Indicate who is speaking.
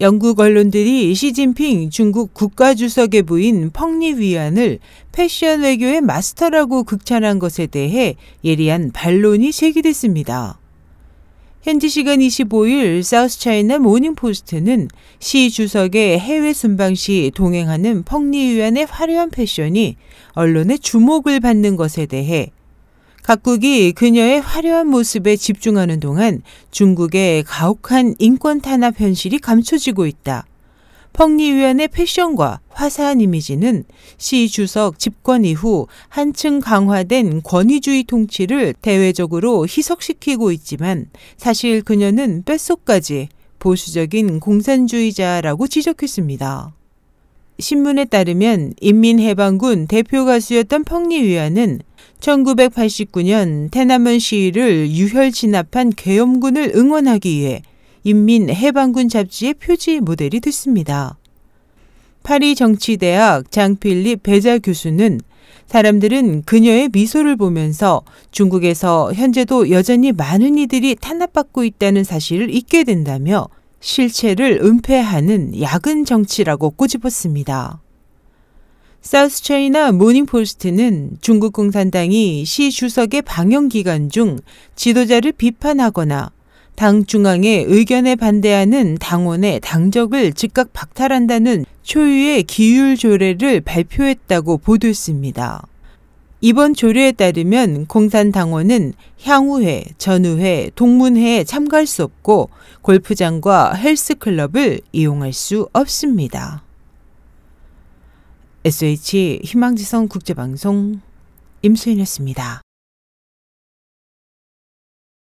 Speaker 1: 영국 언론들이 시진핑 중국 국가주석의 부인 펑리 위안을 패션 외교의 마스터라고 극찬한 것에 대해 예리한 반론이 제기됐습니다. 현지 시간 25일 사우스 차이나 모닝포스트는 시 주석의 해외 순방 시 동행하는 펑리 위안의 화려한 패션이 언론의 주목을 받는 것에 대해 각국이 그녀의 화려한 모습에 집중하는 동안 중국의 가혹한 인권 탄압 현실이 감춰지고 있다. 펑리 위안의 패션과 화사한 이미지는 시 주석 집권 이후 한층 강화된 권위주의 통치를 대외적으로 희석시키고 있지만 사실 그녀는 뼛속까지 보수적인 공산주의자라고 지적했습니다. 신문에 따르면 인민해방군 대표 가수였던 펑리 위안은 1989년 테나먼 시위를 유혈 진압한 계엄군을 응원하기 위해 인민해방군 잡지의 표지 모델이 됐습니다. 파리 정치대학 장필립 배자 교수는 사람들은 그녀의 미소를 보면서 중국에서 현재도 여전히 많은 이들이 탄압받고 있다는 사실을 잊게 된다며 실체를 은폐하는 야근 정치라고 꼬집었습니다. 사우스 차이나 모닝포스트는 중국 공산당이 시 주석의 방영 기간 중 지도자를 비판하거나 당 중앙의 의견에 반대하는 당원의 당적을 즉각 박탈한다는 초유의 기율 조례를 발표했다고 보도했습니다. 이번 조례에 따르면 공산당원은 향후회, 전후회, 동문회에 참가할 수 없고 골프장과 헬스클럽을 이용할 수 없습니다. SH 희망지성 국제방송 임수인이었습니다.